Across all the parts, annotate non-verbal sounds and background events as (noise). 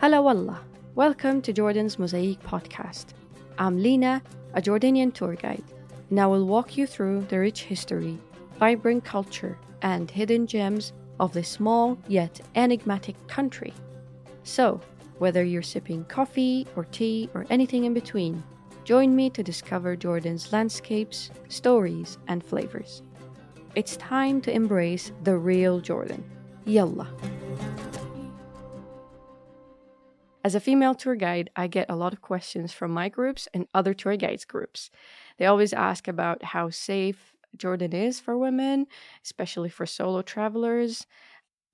Hello Allah. Welcome to Jordan's Mosaic podcast. I'm Lina, a Jordanian tour guide, and I will walk you through the rich history, vibrant culture, and hidden gems of this small yet enigmatic country. So, whether you're sipping coffee or tea or anything in between, join me to discover Jordan's landscapes, stories, and flavors. It's time to embrace the real Jordan. Yalla. As a female tour guide, I get a lot of questions from my groups and other tour guides groups. They always ask about how safe Jordan is for women, especially for solo travelers.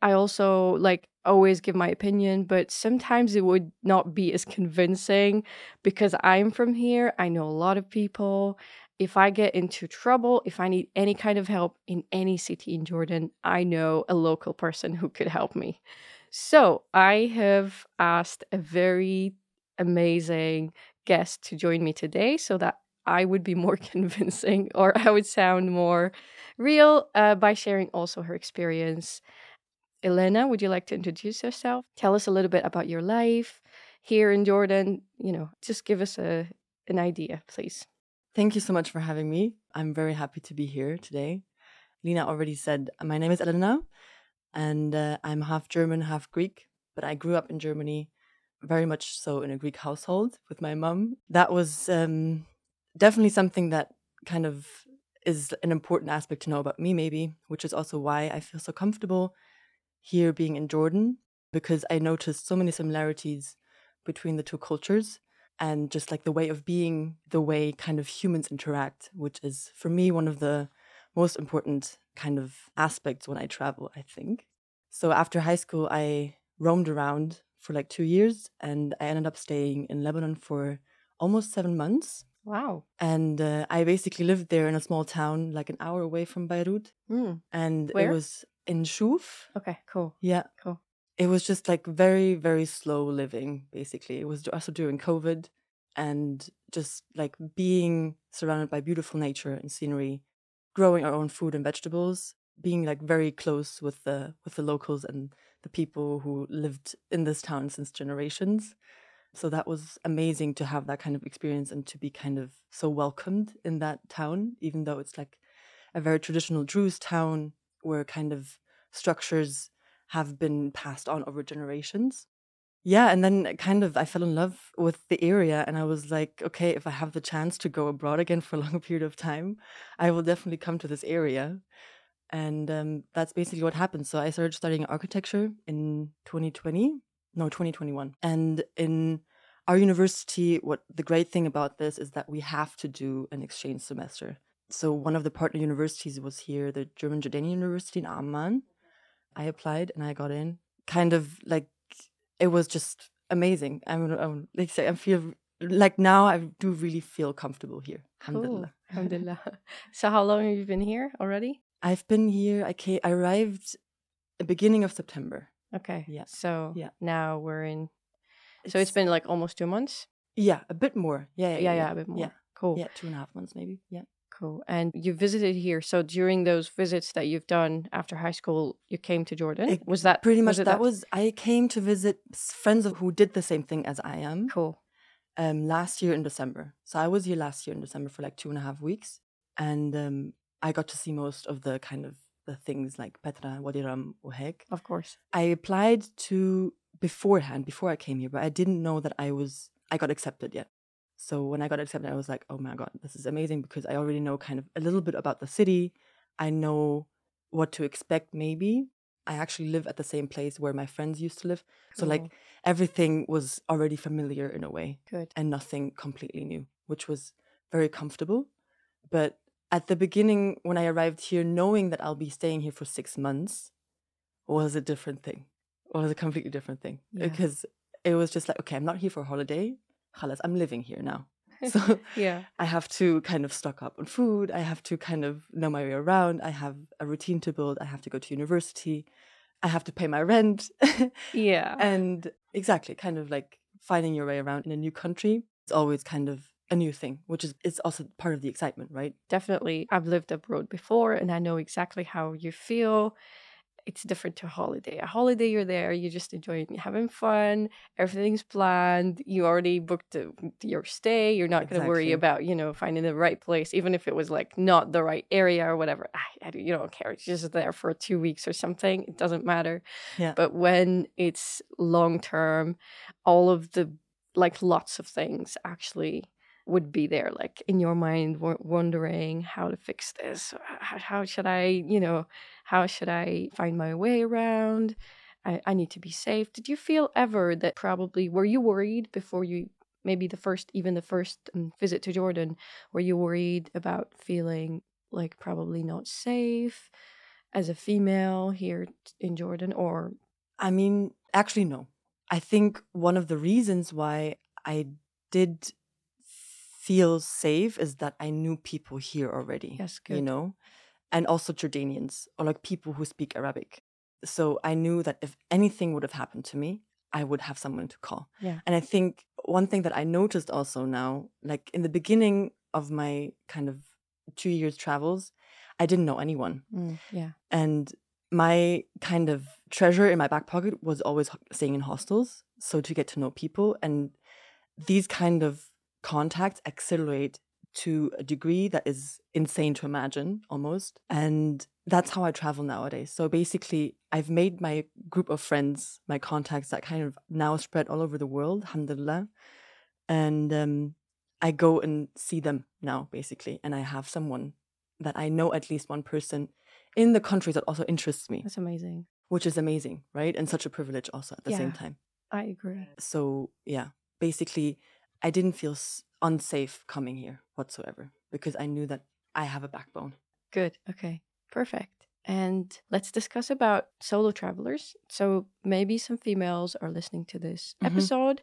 I also like always give my opinion, but sometimes it would not be as convincing because I'm from here. I know a lot of people. If I get into trouble, if I need any kind of help in any city in Jordan, I know a local person who could help me. So I have asked a very amazing guest to join me today so that I would be more (laughs) convincing or I would sound more real uh, by sharing also her experience. Elena, would you like to introduce yourself? Tell us a little bit about your life here in Jordan. You know, just give us a an idea, please. Thank you so much for having me. I'm very happy to be here today. Lina already said my name is Elena and uh, I'm half German, half Greek. But I grew up in Germany, very much so in a Greek household with my mum. That was um, definitely something that kind of is an important aspect to know about me, maybe, which is also why I feel so comfortable here being in Jordan because I noticed so many similarities between the two cultures and just like the way of being, the way kind of humans interact, which is for me one of the most important kind of aspects when I travel, I think. So after high school, I roamed around for like two years and I ended up staying in Lebanon for almost seven months. Wow. And uh, I basically lived there in a small town, like an hour away from Beirut. Mm. And Where? it was in Shuf. Okay, cool. Yeah. Cool. It was just like very, very slow living, basically. It was also during COVID and just like being surrounded by beautiful nature and scenery growing our own food and vegetables, being like very close with the with the locals and the people who lived in this town since generations. So that was amazing to have that kind of experience and to be kind of so welcomed in that town, even though it's like a very traditional Druze town where kind of structures have been passed on over generations yeah and then kind of i fell in love with the area and i was like okay if i have the chance to go abroad again for a (laughs) longer period of time i will definitely come to this area. And um, that's basically what happened. So i started studying architecture in 2020 no 2021 and in our university what the great thing about this is that we have to do an exchange semester. So one of the partner universities was here the german jordanian university in amman. I applied and i got in kind of like it was just amazing. I'm, um, I'm like say I feel like now I do really feel comfortable here. Cool. Alhamdulillah. (laughs) Alhamdulillah. so how long have you been here already? I've been here. I came, I arrived the beginning of September. Okay. Yeah. So Yeah. now we're in. So it's been like almost two months. yeah, a bit more. Yeah, yeah, Yeah, yeah, a bit more. Yeah, Cool. yeah, two and a half months maybe. Yeah. Cool. And you visited here. So during those visits that you've done after high school, you came to Jordan. It- was that Pretty much was it that was I came to visit friends of who did the same thing as I am. cool? um last year in December. So I was here last year in December for like two and a half weeks, and um I got to see most of the kind of the things like Petra, Wadi Wadiram, Ohek. Of course. I applied to beforehand before I came here, but I didn't know that I was I got accepted yet. So when I got accepted, I was like, oh my god, this is amazing because I already know kind of a little bit about the city. I know what to expect. Maybe I actually live at the same place where my friends used to live, so like everything was already familiar in a way good. and nothing completely new, which was very comfortable. But at the beginning, when I arrived here, knowing that I'll be staying here for six months was a different thing. Was a completely different thing Yeah. because it was just like, okay, I'm not here for a holiday. Khalas, I'm living here now. (laughs) So Yeah. I have to kind of stock up on food. I have to kind of know my way around. I have a routine to build. I have to go to university. I have to pay my rent. (laughs) Yeah. and exactly, kind of like finding your way around in a new country. It's always kind of a new thing, which is it's also part of the excitement, right? definitely i've lived abroad before and i know exactly how you feel it's different to a holiday. A holiday, you're there, you're just enjoying having fun, everything's planned, you already booked the, your stay, you're not going to worry about, you know, finding the right place, even if it was like not the right area or whatever. I, I, you don't care. It's just there for two weeks or something. It doesn't matter. Yeah. But when it's long term, all of the, like lots of things actually would be there like in your mind wo- wondering how to fix this how, how should i you know how should i find my way around? I, I need to be safe. Did you feel ever that probably were you worried before you maybe the first even the first um, visit to jordan were you worried about feeling like probably not safe as a female here in jordan or? I mean, actually, no. I think one of the reasons why I did feel safe is that I knew people here already. Yes, You know, and also Jordanians or like people who speak Arabic. So I knew that if anything would have happened to me, I would have someone to call. Yeah. And I think one thing that I noticed also now, like in the beginning of my kind of two years travels, I didn't know anyone. Mm, yeah And my kind of treasure in my back pocket was always staying in hostels. So to get to know people and these kind of contacts accelerate to a degree that is insane to imagine almost. And that's how I travel nowadays. So basically, I've made my group of friends, my contacts that kind of now spread all over the world, alhamdulillah. And um, I go and see them now, basically. And I have someone that I know at least one person in the country that also interests me, that's amazing which is amazing, right? And such a privilege also at the same time. i agree So, yeah, basically, I didn't feel s- unsafe coming here whatsoever because I knew that I have a backbone. Good. Okay. Perfect. And let's discuss about solo travelers. So maybe some females are listening to this Mhm. episode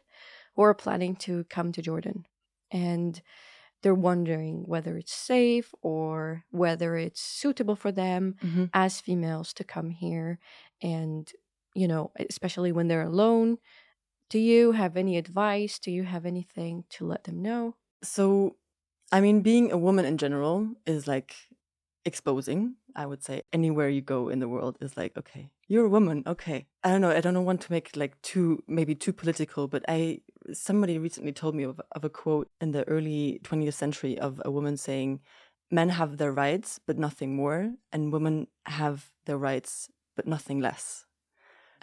who are planning to come to Jordan and they're wondering whether it's safe or whether it's suitable for them Mhm. as females to come here and you know especially when they're alone do you have any advice do you have anything to let them know So, I mean, being a woman in general is like exposing, I would say. Anywhere you go in the world is like, okay, you're a woman, okay. I don't know, I don't want to make it like too, maybe too political, but I, somebody recently told me of, of a quote in the early 20th century of a woman saying, men have their rights, but nothing more, and women have their rights, but nothing less.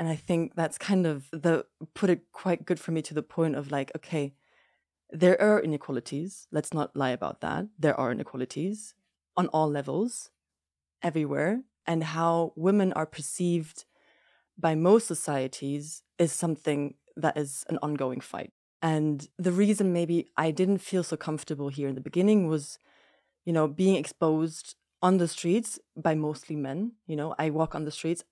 And I think that's kind of the put it quite good for me to the point of like, okay, there are inequalities. Let's not lie about that. There are inequalities on all levels, everywhere. And how women are perceived by most societies is something that is an ongoing fight. And the reason maybe I didn't feel so comfortable here in the beginning was, you know, being exposed on the streets by mostly men. You know, I walk on the streets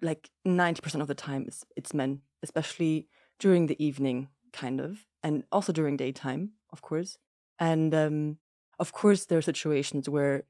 like 90% of the time it's, it's men, especially during the evening, kind of, and also during daytime, of course. And um, of course, there are situations where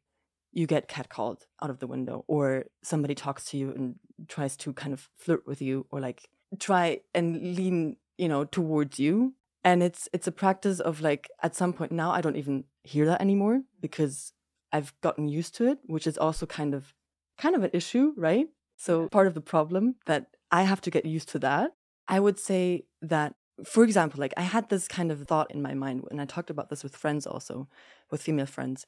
you get catcalled out of the window, or somebody talks to you and tries to kind of flirt with you, or like try and lean, you know, towards you. And it's it's a practice of like at some point now I don't even hear that anymore because I've gotten used to it, which is also kind of kind of an issue, right? So part of the problem that I have to get used to that. I would say that, for example, like I had this kind of thought in my mind, and I talked about this with friends also, with female friends.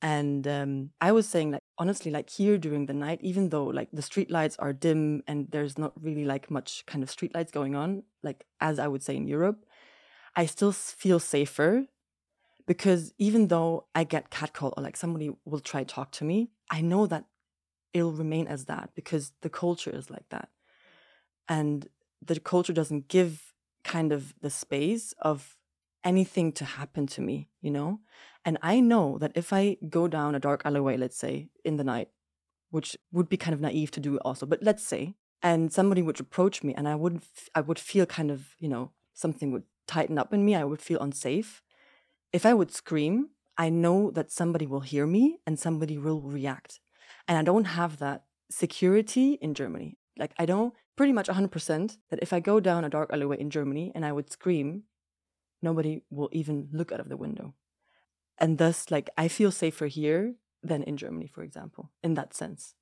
And um, I was saying, like, honestly, like here during the night, even though like the street lights are dim and there's not really like much kind of street lights going on, like as I would say in Europe, I still feel safer because even though I get catcalled or like somebody will try to talk to me, I know that it'll remain as that because the culture is like that. And the culture doesn't give kind of the space of anything to happen to me, you know? And I know that if I go down a dark alleyway, let's say in the night, which would be kind of naive to do also, but let's say, and somebody would approach me and I would I would feel kind of, you know, something would tighten up in me, I would feel unsafe. If I would scream, I know that somebody will hear me and somebody will react. And I don't have that security in Germany. Like I don't pretty much 100% that if I go down a dark alleyway in Germany and I would scream, nobody will even look out of the window. And thus like I feel safer here than in Germany, for example, in that sense.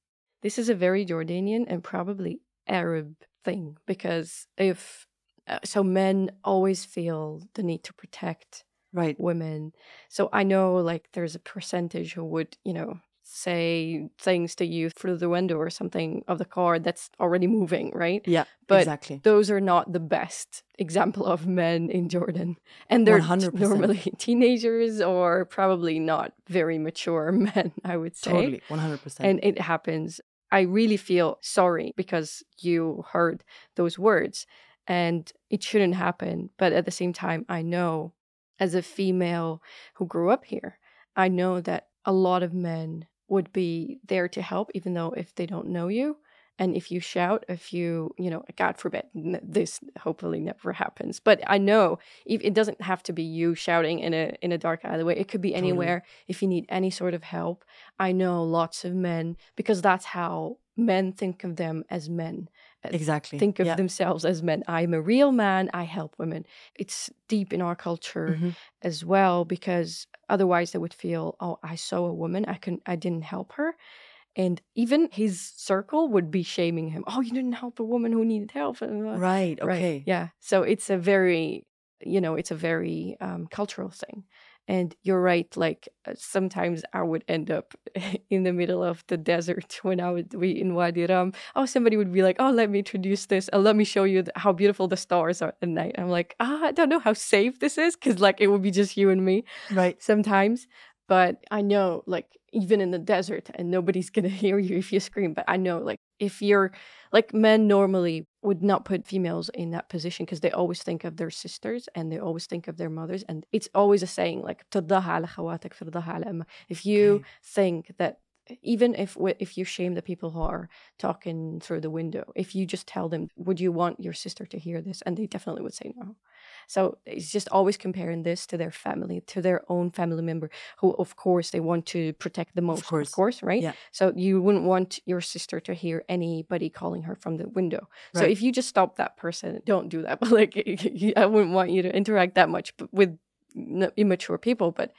this is a very Jordanian and probably Arab thing because if uh, so men always feel the need to protect Right. women. So I know like there's a percentage who would, you know, say things to you through the window or something of the car that's already moving, right? Yeah. But exactly. Those are not the best example of men in Jordan. And they're 100%. normally (laughs) teenagers or probably not very mature (laughs) men, I would say. Totally. One hundred percent. And it happens. I really feel sorry because you heard those words and it shouldn't happen. But at the same time, I know as a female who grew up here, I know that a lot of men would be there to help, even though if they don't know you. And if you shout, if you, you know, God forbid, this hopefully never happens. But I know if- it doesn't have to be you shouting in a in a dark alleyway. It could be Totally. anywhere. If you need any sort of help, I know lots of men because that's how men think of them as men. uh, exactly. Think of yeah. themselves as men. I'm a real man. I help women. It's deep in our culture Mhm. as well because otherwise they would feel, oh, I saw a woman. I can I didn't help her. And even his circle would be shaming him. Oh, you didn't help a woman who needed help. Right. Right. Yeah. So it's a very, you know, it's a very um, cultural thing. And you're right. Like uh, sometimes I would end up (laughs) in the middle of the desert (laughs) when I would be in Wadi Rum. Oh, somebody would be like, "Oh, let me introduce this. Uh, let me show you how beautiful the stars are at night." I'm like, ah, I don't know how safe this is because like it would be just you and me Right. sometimes. But I know, like, even in the desert, and nobody's gonna (laughs) hear you if you scream. But I know, like, if you're like men normally would not put females in that position because they always think of their sisters and they always think of their mothers. And it's always a saying like, if you think that even if if you shame the people who are talking through the window if you just tell them would you want your sister to hear this? and they definitely would say no. So it's just always comparing this to their family, to their own family member, who of course they want to protect the most, Of course. right? Yeah. So you wouldn't want your sister to hear anybody calling her from the window. Right. So if you just stop that person, don't do that. (laughs) But like, I wouldn't want you to interact that much with immature people. But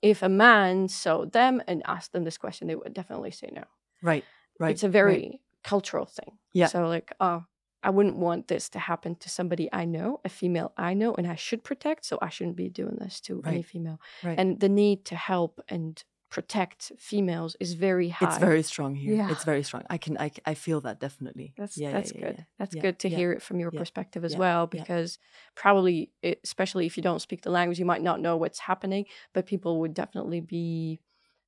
if a man saw them and asked them this question, they would definitely say no. Right. Right. It's a right. very cultural thing. Yeah. So like, oh, I wouldn't want this to happen to somebody I know, a female I know, and I should protect. So I shouldn't be doing this to any female. Right. And the need to help and protect females is very high. It's very strong here. Yeah. It's very strong. I can. I, I feel that definitely. That's yeah, that's yeah, good. yeah. That's good to hear it from your perspective as well, because probably, it, especially if you don't speak the language, you might not know what's happening, but people would definitely be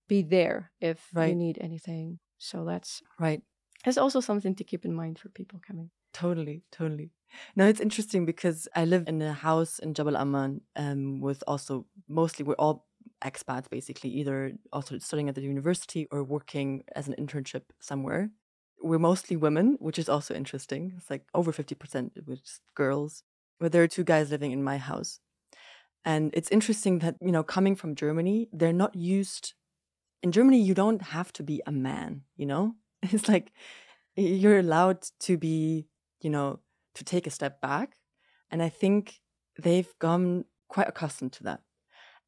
be there if you need anything. So that's Right. that's also something to keep in mind for people coming. Totally, totally. No, it's interesting because I live in a house in Jabal Amman um, with also mostly we're all expats basically, either also studying at the university or working as an internship somewhere. We're mostly women, which is also interesting. It's like over 50% which is girls. But there are two guys living in my house. And it's interesting that, you know, coming from Germany, they're not used. In Germany, you don't have to be a man, you know? (laughs) It's like you're allowed to be you know, to take a step back. And I think they've gone quite accustomed to that.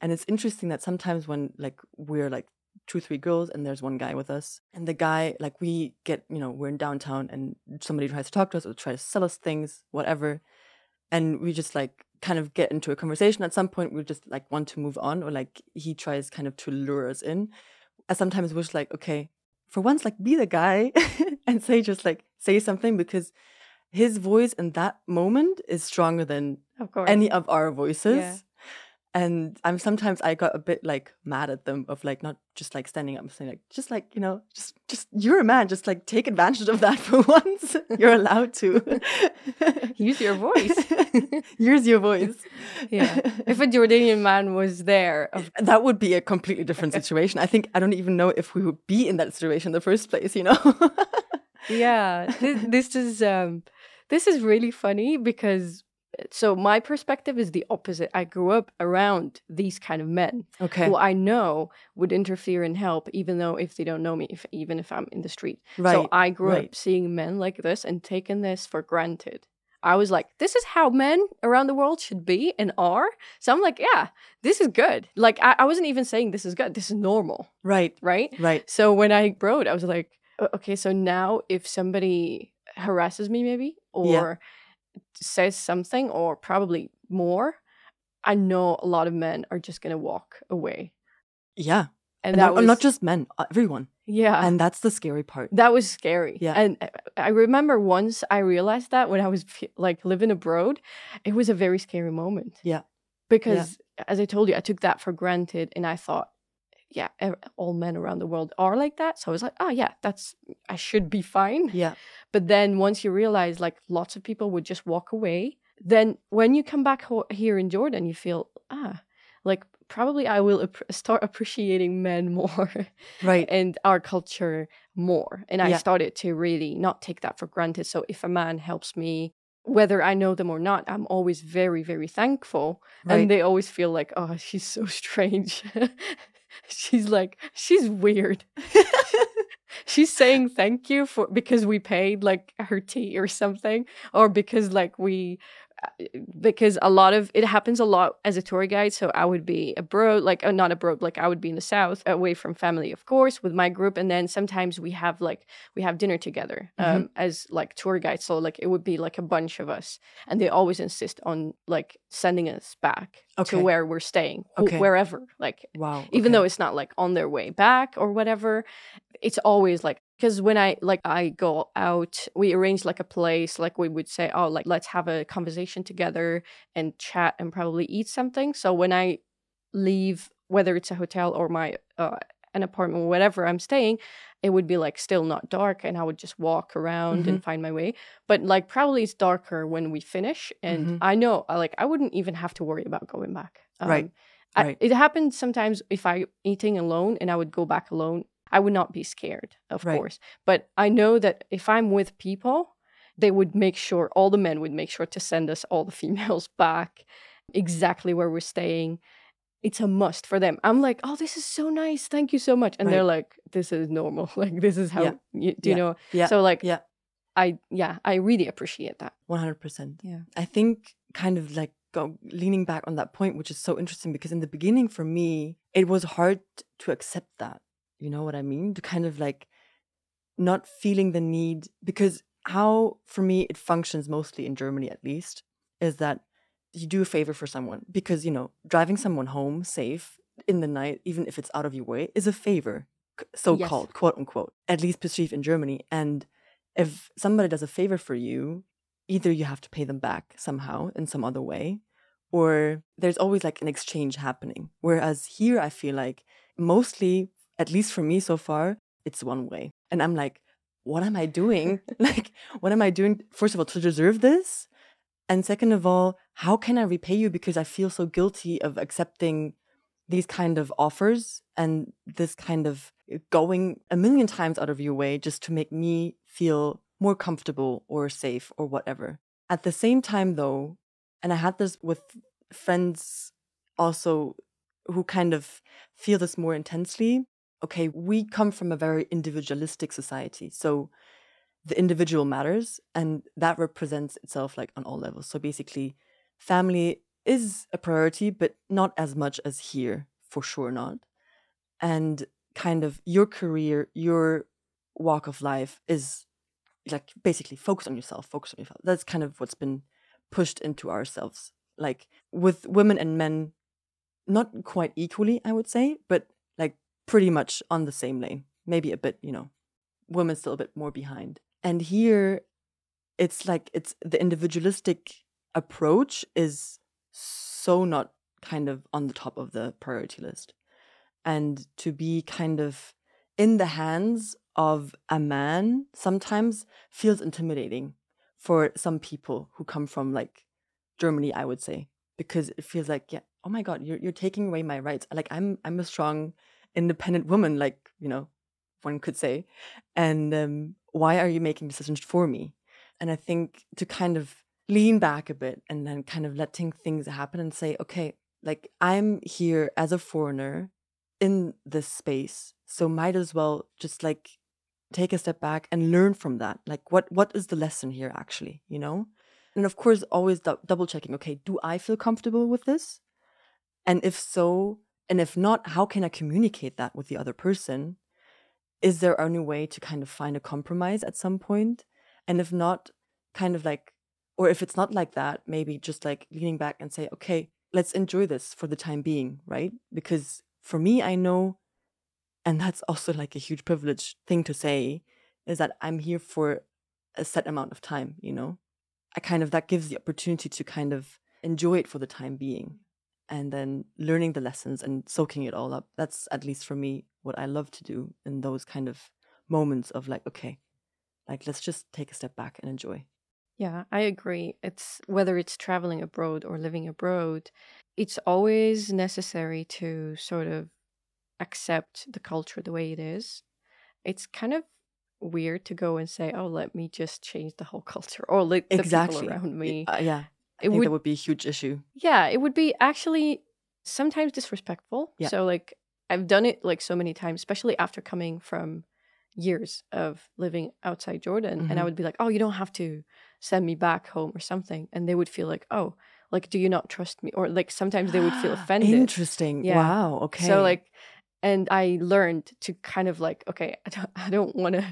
And it's interesting that sometimes when like we're like two, three girls and there's one guy with us, and the guy, like we get, you know, we're in downtown and somebody tries to talk to us or try to sell us things, whatever. And we just like kind of get into a conversation. At some point, we just like want to move on, or like he tries kind of to lure us in. I sometimes wish like, okay, for once, like be the guy (laughs) and say just like say something because his voice in that moment is stronger than Of course. any of our voices. Yeah. And I'm sometimes I got a bit like mad at them of like not just like standing up and saying like just like you know just just you're a man just like take advantage of that (laughs) for once you're allowed to (laughs) Use your voice. (laughs) use your voice yeah. If a Jordanian man was there, of that would be a completely different situation I think I don't even know if we would be in that situation in the first place you know yeah this, this is um this is really funny because so my perspective is the opposite. I grew up around these kind of men okay. who i know would interfere and help even though if they don't know me if even if i'm in the street. Right so i grew right. up seeing men like this and taking this for granted. I was like this is how men around the world should be and are? So i'm like yeah this is good. Like i, I wasn't even saying this is good this is normal right right? right. So when I wrote, I was like, Okay, so now if somebody harasses me, maybe, or Yeah. says something, or probably more, I know a lot of men are just gonna walk away. Yeah. And, And that not, was not just men, uh, everyone. yeah, And that's the scary part. that was scary. Yeah. and I- I remember once I realized that when I was like living abroad, it was a very scary moment. Yeah. because as I told you, I took that for granted, and I thought, yeah, all men around the world are like that. So I was like, oh yeah, that's I should be fine. Yeah. But then once you realize like lots of people would just walk away, then when you come back ho- here in Jordan, you feel ah, like probably I will ap- start appreciating men (laughs) more Right. and our culture more. And I Yeah. started to really not take that for granted. So if a man helps me, whether I know them or not, I'm always very, very thankful. Right. And they always feel like, oh, she's so (laughs) strange. (laughs) she's like, she's weird. (laughs) (laughs) she's saying thank you for because we paid like her tea or something, or because like we because a lot of it happens a lot as a tour guide. So I would be abroad, like uh, not abroad, like I would be in the south, away from family, of course, with my group, and then sometimes we have like we have dinner together um, as like tour guides. So like it would be like a bunch of us, and they always insist on like sending us back Okay. to where we're staying, wh- wherever, like wow. even though it's not like on their way back or whatever it's always like because when i like i go out we arrange like a place like we would say oh like let's have a conversation together and chat and probably eat something so when i leave whether it's a hotel or my uh, an apartment or whatever i'm staying it would be like still not dark and i would just walk around and find my way but like probably it's darker when we finish and Mhm. i know like i wouldn't even have to worry about going back Right. I, Right. it happened sometimes if I eating alone and I would go back alone. I would not be scared, of Right. course. But I know that if I'm with people, they would make sure all the men would make sure to send us all the females (laughs) back exactly where we're staying. It's a must for them. I'm like, oh, this is so nice. Thank you so much. And they're like, this is normal. (laughs) Like this is how Yeah. you, do you know? Yeah. So like, yeah. I yeah, I really appreciate that. 100%. Yeah. I think kind of like go, leaning back on that point, which is so interesting because in the beginning for me, it was hard to accept that. You know what I mean? To kind of like not feeling the need because how for me it functions mostly in Germany at least is that you do a favor for someone because you know driving someone home safe in the night even if it's out of your way is a favor so called quote unquote at least perceived in Germany and if somebody does a favor for you either you have to pay them back somehow in some other way or there's always like an exchange happening whereas here i feel like mostly at least for me so far it's one way and i'm like what am i doing (laughs) (laughs) like what am i doing first of all to deserve this and second of all how can i repay you because i feel so guilty of accepting these kind of offers and this kind of going a million times out of your way just to make me feel more comfortable or safe or whatever. At the same time, though, and I had this with friends also who kind of feel this more intensely. Okay, we come from a very individualistic society. So the individual matters, and that represents itself like on all levels. So basically, family is a priority, but not as much as here, for sure not. And kind of your career, your walk of life is like basically focus on yourself, focus on yourself. That's kind of what's been pushed into ourselves. Like with women and men, not quite equally, I would say, but pretty much on the same lane. Maybe a bit, you know, women still a bit more behind. And here, it's like it's the individualistic approach is so not kind of on the top of the priority list. And to be kind of in the hands of a man sometimes feels intimidating for some people who come from like Germany, I would say, because it feels like, yeah, oh my God, you're you're taking away my rights. Like I'm I'm a strong, independent woman, like you know, one could say, and um, why are you making decisions for me? And I think to kind of lean back a bit and then kind of letting things happen and say, okay, like I'm here as a foreigner in this space, so might as well just like take a step back and learn from that. Like what what is the lesson here actually, you know? And of course, always dou- double checking. Okay, do I feel comfortable with this? And if so, and if not, how can I communicate that with the other person? is there any way to kind of find a compromise at some point? And if not, kind of like, or if it's not like that, maybe just like leaning back and say, okay, let's enjoy this for the time being, right? Because for me, I know, and that's (laughs) also like a huge privilege thing to say, is that I'm here for a set amount of time, you know? I kind of, that gives the opportunity to kind of enjoy it for the time being and then learning the lessons and soaking it all up. That's at least for me what I love to do in those kind of moments of like, okay, like let's just take a step back and enjoy. Yeah, I agree. It's whether it's traveling abroad or living abroad, it's always necessary to sort of accept the culture the way it is. It's kind of weird to go and say, "Oh, let me just change the whole (laughs) culture," or like the exactly. people around me. Uh, yeah, it think would, that would be a huge issue. Yeah, it would be actually sometimes disrespectful. Yeah. So like I've done it like so many times, especially after coming from years of living outside Jordan, mm-hmm. and I mm-hmm. would be like, "Oh, you don't have to send me back home or something," and they would feel like, "Oh." Like, do you not trust me? Or like sometimes they would feel (gasps) offended. Interesting. Yeah. Wow. Okay. So like and I learned to kind of like, okay, I don't, (laughs) I don't want to.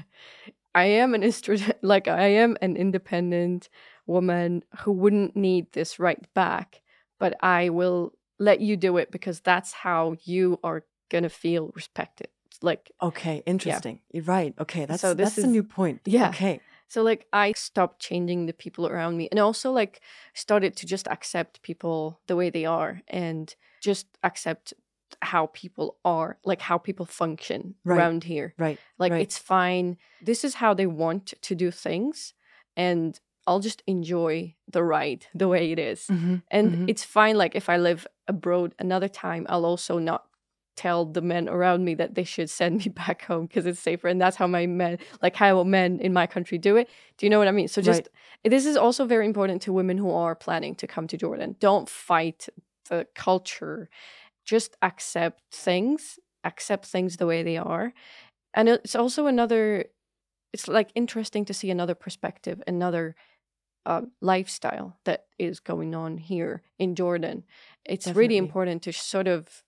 I am an (laughs) instrument, like I am an independent woman who wouldn't need this right back, but I will let you do it because that's how you are gonna feel respected. Like, okay, interesting. Yeah. You're right. Okay, that's so this that's is, a new point. Yeah. Okay. So like I stopped changing the people around me and also like started to just accept people the way they are and just accept how people are, like how people function right. around here. Right. Like right. it's fine. This is how they want to do things. And I'll just enjoy the ride the way it is. Mm-hmm. And mm-hmm. it's fine. Like if I live abroad another time, I'll also not tell the men around me that they should send me (laughs) back home because it's safer. And that's how my men, like how men in my country do it. Do you know what I mean? So just, right. this is also very important to women who are planning to come to Jordan. Don't fight the culture just accept things, accept things the way they are. And it's also another, it's like interesting to see another perspective, another uh, lifestyle that is going on here in Jordan. It's Definitely. really important to sort of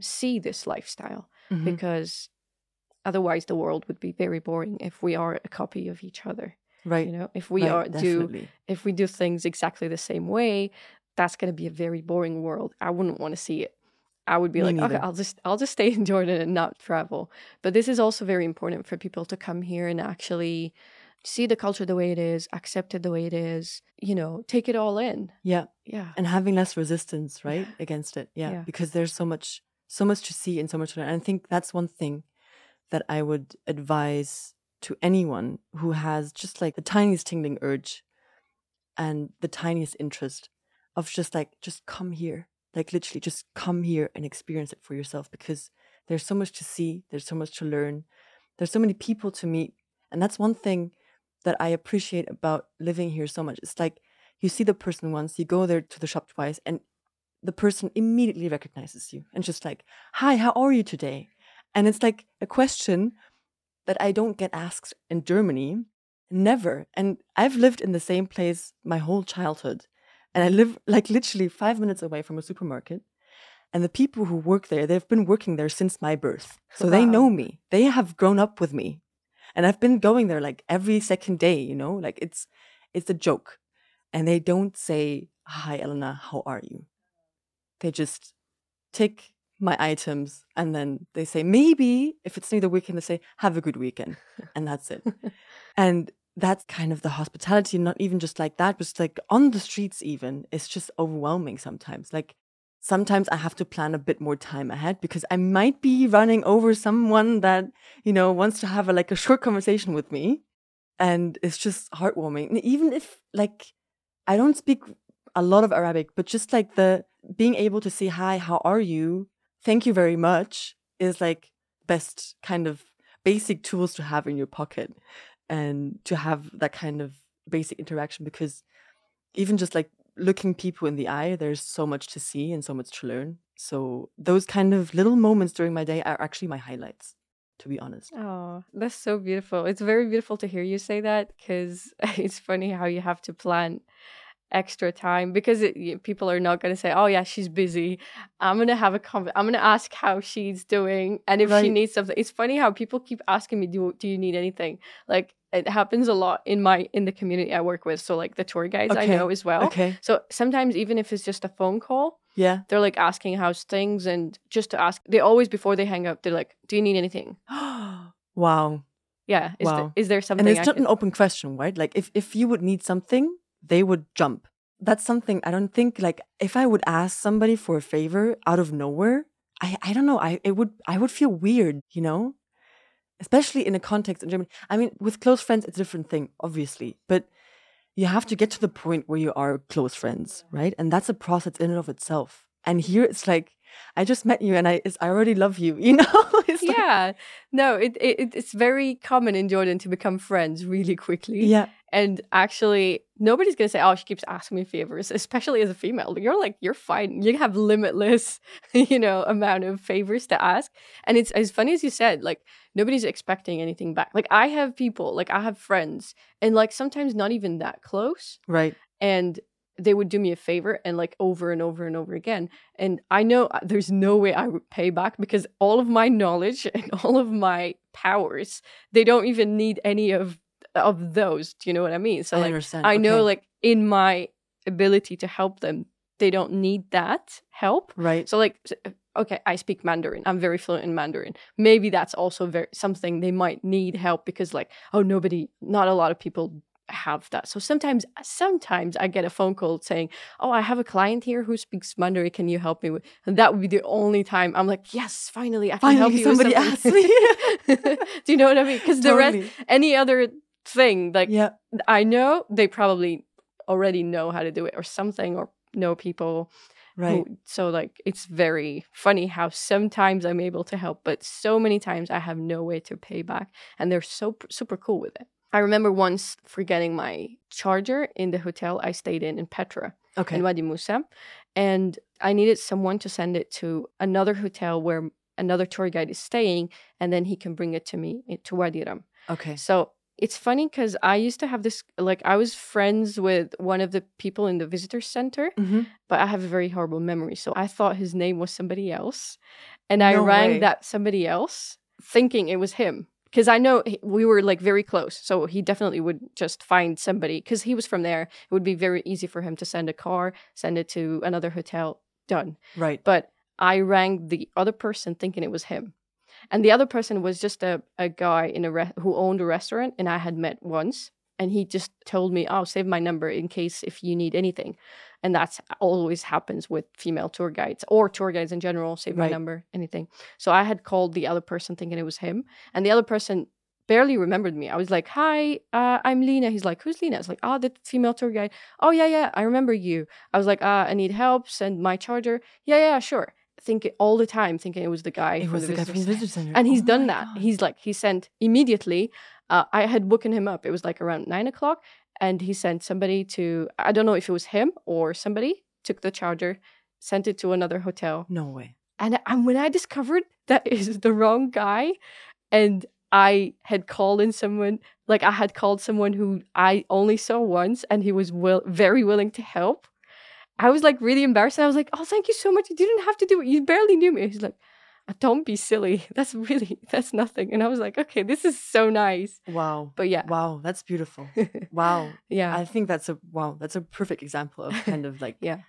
see this lifestyle mm-hmm. because otherwise the world would be very boring if we are a copy of each other right you know if we right, are definitely. do if we do things exactly the same way that's going to be a very boring world i wouldn't want to see it I would be Me like, neither. okay, I'll just I'll just stay in Jordan and not travel. But this is also very important for people to come here and actually see the culture the way it is, accept it the way it is, you know, take it all in. Yeah. Yeah. And having less resistance, right? Against it. Yeah. yeah. Because there's so much so much to see and so much to learn. And I think that's one thing that I would advise to anyone who has just like the tiniest tingling urge and the tiniest interest of just like just come here like literally just come here and experience it for yourself because there's so much to see, there's so much to learn, there's so many people to meet. And that's one thing that I appreciate about living here so much. It's like you see the person once, you go there to the shop twice, and the person immediately recognizes you and just like, Hi, how are you today? And it's like a question that I don't get asked in Germany. Never. And I've lived in the same place my whole childhood. And I live like literally five minutes away from a supermarket. And the people who work there, they've been working there since my birth. So wow. they know me. They have grown up with me. And I've been going there like every second day, you know, like it's it's a joke. And they don't say, Hi Elena, how are you? They just take my items and then they say, maybe if it's near the weekend, they say, have a good weekend. And that's it. (laughs) and that's kind of the hospitality, not even just like that, but like on the streets, even, it's just overwhelming sometimes. Like sometimes I have to plan a bit more time ahead because I might be running over someone that, you know, wants to have a, like a short conversation with me. And it's just heartwarming. Even if like I don't speak a lot of Arabic, but just like the being able to say, hi, how are you? Thank you very much is like best kind of basic tools to have in your pocket and to have that kind of basic interaction because even just like looking people in the eye there's so much to see and so much to learn so those kind of little moments during my day are actually my highlights to be honest oh that's so beautiful it's very beautiful to hear you say that because (laughs) it's funny how you have to plan extra time because it, people are not going to say, "Oh yeah, she's busy." I'm going to have a con- I'm going to ask how she's doing and if she needs something. It's funny how people keep asking me, "Do do you need anything?" Like it happens a lot in my in the community I work with. So like the tour guides I know as well. Okay. So sometimes even if it's just a phone call, Yeah. they're like asking how's things and just to ask. They always before they hang up, they're like, "Do you need anything?" (gasps) wow. Yeah. Is, Wow. there, is there something? And it's not an open question, right? Like if if you would need something, they would jump. That's something I don't think like if I would ask somebody for a favor out of nowhere, I I don't know, I it would I would feel weird, you know? Especially in a context in Germany. I mean, with close friends it's a different thing, obviously, but you have to get to the point where you are close friends, right? And that's a process in and of itself. And here it's like I just met you and I I already love you, (laughs) you know? it's like, yeah. No, it, it it's very common in Jordan to become friends really quickly. yeah. And actually, nobody's gonna say, "Oh, she keeps asking me favors," especially as a female. You're like, you're fine. You have limitless, (laughs) you know, amount of favors to ask. And it's as funny as you said. Like nobody's expecting anything back. Like I have people, like I have friends, and like sometimes not even that close, Right. and they would do me a favor and like over and over and over again. And I know uh, there's no way I would pay back because all of my knowledge (laughs) and all of my powers, they don't even need any of of those. Do you know what I mean? So I like understand. I know Okay. like in my ability to help them, they don't need that help. right. So like okay, I speak Mandarin. I'm very fluent in Mandarin. Maybe that's also very something they might need help because like oh nobody not a lot of people have that. So sometimes sometimes I get a phone call saying, "Oh, I have a client here who speaks Mandarin. Can you help me with?" And that would be the only time I'm like, "Yes, finally I can help Finally, you." somebody something." (laughs) Do you know what I mean? Because the rest any other thing like yeah. I know they probably already know how to do it or something or know people Right. who- so like it's very funny how sometimes I'm able to help, but so many times I have no way to pay back, and they're so super cool with it. I remember once forgetting my charger in the hotel I stayed in in Petra Okay. in Wadi Musa, and I needed someone to send it to another hotel where another tour guide is staying, and then he can bring it to me eh, to Wadi Rum. Okay. So it's funny because I used to have this like I was friends with one of the people in the visitor center, Mm-hmm. but I have a very horrible memory. So I thought his name was somebody else. And I rang way. that somebody else thinking it was him. Because I know we were like very close. So he definitely would just find somebody. Because he was from there. It would be very easy for him to send a car, send it to another hotel, done. Right. But I rang the other person thinking it was him. And the other person was just a, a guy in a re- who owned a restaurant and I had met once. And he just told me, oh, save my number in case if you need anything. And that's always happens with female tour guides or tour guides in general, save my number, anything. So I had called the other person thinking it was him. And the other person barely remembered me. I was like, hi, uh, I'm Lina. He's like, who's Lina? I was like, oh, the female tour guide. Oh, yeah, yeah, I remember you. I was like, uh, I need help, send my charger. Yeah, yeah, sure. Thinking all the time, thinking it was the guy It from was the guy from the visitor center. And he's Oh done that. God. He's like, he sent immediately. Uh, I had woken him up. It was like around nine o'clock. And he sent somebody to, I don't know if it was him or somebody, took the charger, sent it to another hotel. No way. And, and when I discovered that is the wrong guy, and I had called in someone, like I had called someone who I only saw once, and he was will, very willing to help. I was like really embarrassed. I was like, "Oh, thank you so much. You didn't have to do it. You barely knew me." He's like, "Uh, "Don't be silly. (laughs) That's really that's nothing." And I was like, "Okay, this is so nice." Wow. But yeah, Wow. That's beautiful. (laughs) Wow. yeah, I think that's a wow. That's a perfect example of kind of like Yeah.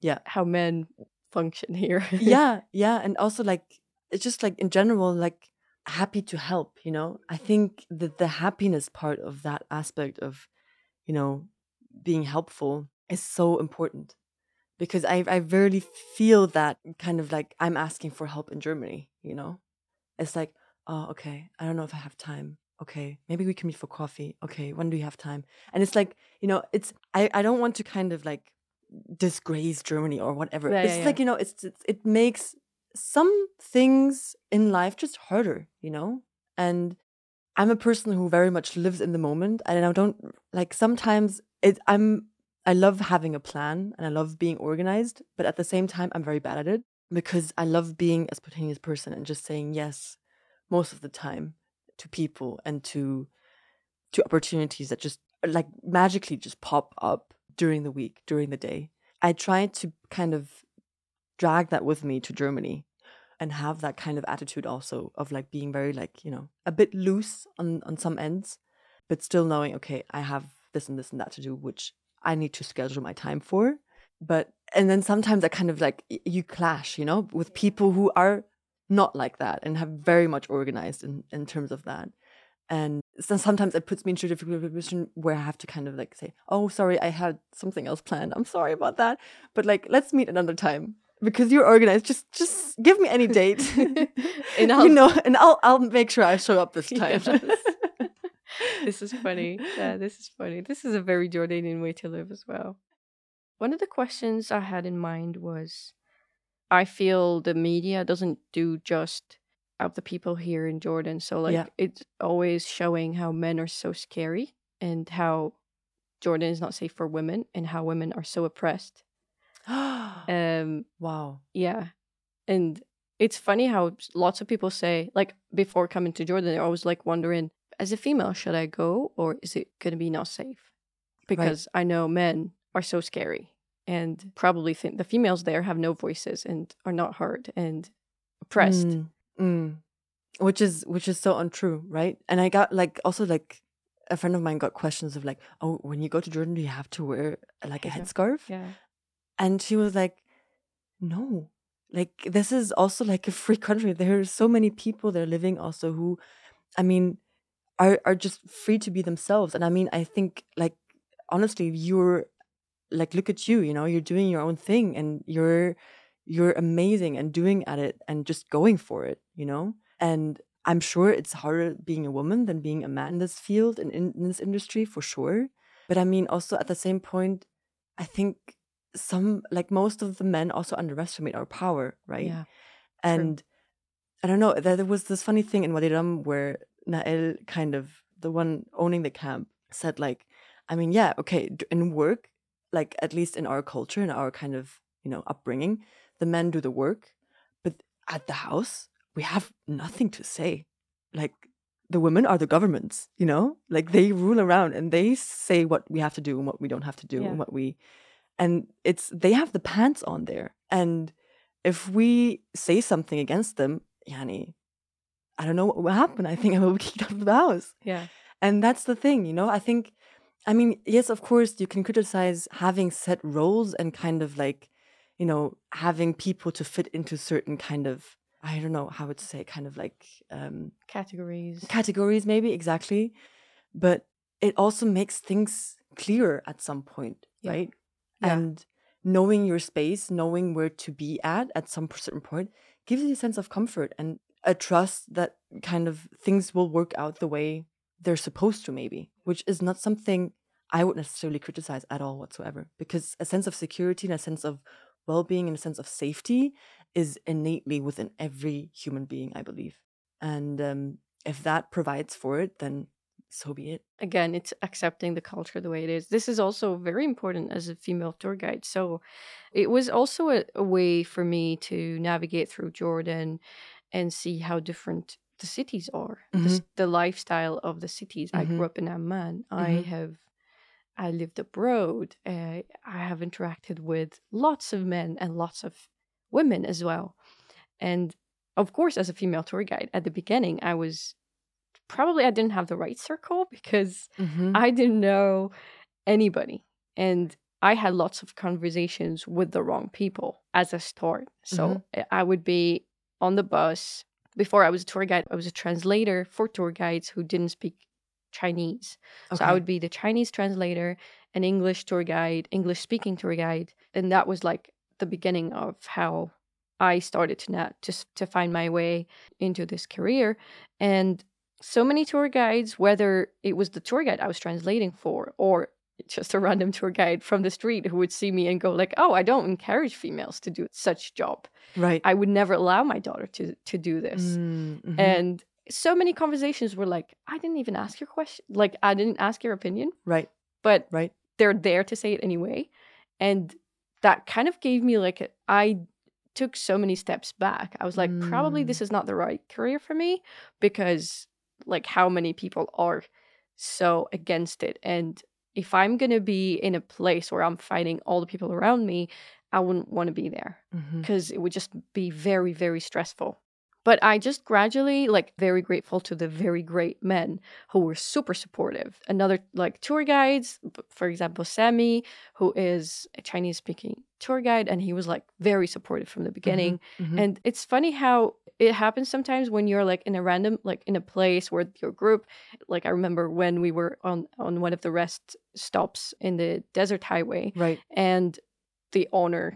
yeah, how men function here. (laughs) yeah, yeah, and also like it's just like in general like happy to help. You know, I think that the happiness part of that aspect of you know being helpful is so important because I I rarely feel that kind of like I'm asking for help in Germany. You know, it's like oh okay, I don't know if I have time. Okay, maybe we can meet for coffee. Okay, when do you have time? And it's like you know, it's I I don't want to kind of like disgrace Germany or whatever. Yeah, it's yeah, like you know, it's, it's it makes some things in life just harder, you know. And I'm a person who very much lives in the moment, and I don't like sometimes it. I'm I love having a plan and I love being organized, but at the same time, I'm very bad at it because I love being a spontaneous person and just saying yes most of the time to people and to to opportunities that just like magically just pop up during the week, during the day. I tried to kind of drag that with me to Germany and have that kind of attitude also of like being very like, you know, a bit loose on on some ends, but still knowing, okay, I have this and this and that to do, which I need to schedule my time for. But and then sometimes I kind of like you clash, you know, with people who are not like that and have very much organized in, in terms of that. And so sometimes it puts me into a difficult position where I have to kind of like say, Oh, sorry, I had something else planned. I'm sorry about that. But like let's meet another time. Because you're organized. Just just give me any date. and (laughs) I'll, (laughs) you know, and I'll I'll make sure I show up this (laughs) time. Yes. This is funny. Yeah, this is funny. This is a very Jordanian way to live as well. One of the questions I had in mind was I feel the media doesn't do just of the people here in Jordan. So like yeah. it's always showing how men are so scary and how Jordan is not safe for women and how women are so oppressed. (gasps) um wow. Yeah. And it's funny how lots of people say like before coming to Jordan they're always like wondering as a female should I go or is it going to be not safe? Because right. I know men are so scary and probably think the females there have no voices and are not heard and oppressed. Mm. Mm. Which is which is so untrue, right? And I got like also like a friend of mine got questions of like, oh, when you go to Jordan, do you have to wear like a headscarf? Yeah. And she was like, no, like this is also like a free country. There are so many people there living also who, I mean, are are just free to be themselves. And I mean, I think like honestly, you're like look at you, you know, you're doing your own thing and you're you're amazing and doing at it and just going for it, you know? And I'm sure it's harder being a woman than being a man in this field and in, in this industry for sure. But I mean, also at the same point, I think some, like most of the men, also underestimate our power, right? Yeah. And true. I don't know, there was this funny thing in Wadi Rum where Nael, kind of the one owning the camp, said, like, I mean, yeah, okay, in work, like at least in our culture, in our kind of, you know, upbringing, the men do the work, but at the house, we have nothing to say. Like the women are the governments, you know? Like they rule around and they say what we have to do and what we don't have to do yeah. and what we and it's they have the pants on there. And if we say something against them, Yani, I don't know what will happen. I think I will (laughs) be kicked out of the house. Yeah. And that's the thing, you know? I think I mean, yes, of course, you can criticize having set roles and kind of like you know, having people to fit into certain kind of I don't know how to say kind of like um categories. Categories maybe exactly. But it also makes things clear at some point, yeah. right? Yeah. And knowing your space, knowing where to be at at some certain point gives you a sense of comfort and a trust that kind of things will work out the way they're supposed to maybe, which is not something I would necessarily criticize at all whatsoever because a sense of security and a sense of well-being and a sense of safety is innately within every human being i believe. And um, if that provides for it then so be it. Again it's accepting the culture the way it is. This is also very important as a female tour guide. So it was also a, a way for me to navigate through jordan and see how different the cities are mm-hmm. the, the, lifestyle of the cities mm-hmm. i grew up in amman mm-hmm. i have I lived abroad. Uh, I have interacted with lots of men and lots of women as well. And of course, as a female tour guide, at the beginning, I was probably I didn't have the right circle because mm-hmm. I didn't know anybody. And I had lots of conversations with the wrong people as a start. So mm-hmm. I would be on the bus. Before I was a tour guide, I was a translator for tour guides who didn't speak Chinese. Okay. So I would be the Chinese translator, an English tour guide, English speaking tour guide, and that was like the beginning of how I started to not just to find my way into this career. And so many tour guides, whether it was the tour guide I was translating for or just a random tour guide from the street who would see me and go like, "Oh, I don't encourage females to do such job. Right. I would never allow my daughter to to do this." Mm-hmm. And so many conversations were like, I didn't even ask your question. Like, I didn't ask your opinion. Right. But right. they're there to say it anyway. And that kind of gave me like, a, I took so many steps back. I was like, mm. probably this mm. is not the right career for me because, like, how many people are so against it. And if I'm going to be in a place where I'm fighting all the people around me, I wouldn't want to be there mm-hmm. because it would just be very, very stressful. But I just gradually, like, very grateful to the very great men who were super supportive. Another, like, tour guides, for example, Sammy, who is a Chinese speaking tour guide, and he was, like, very supportive from the beginning. Mhm. And it's funny how it happens sometimes when you're like in a random like in a place where your group like I remember when we were on on one of the rest stops in the desert highway Right. and the owner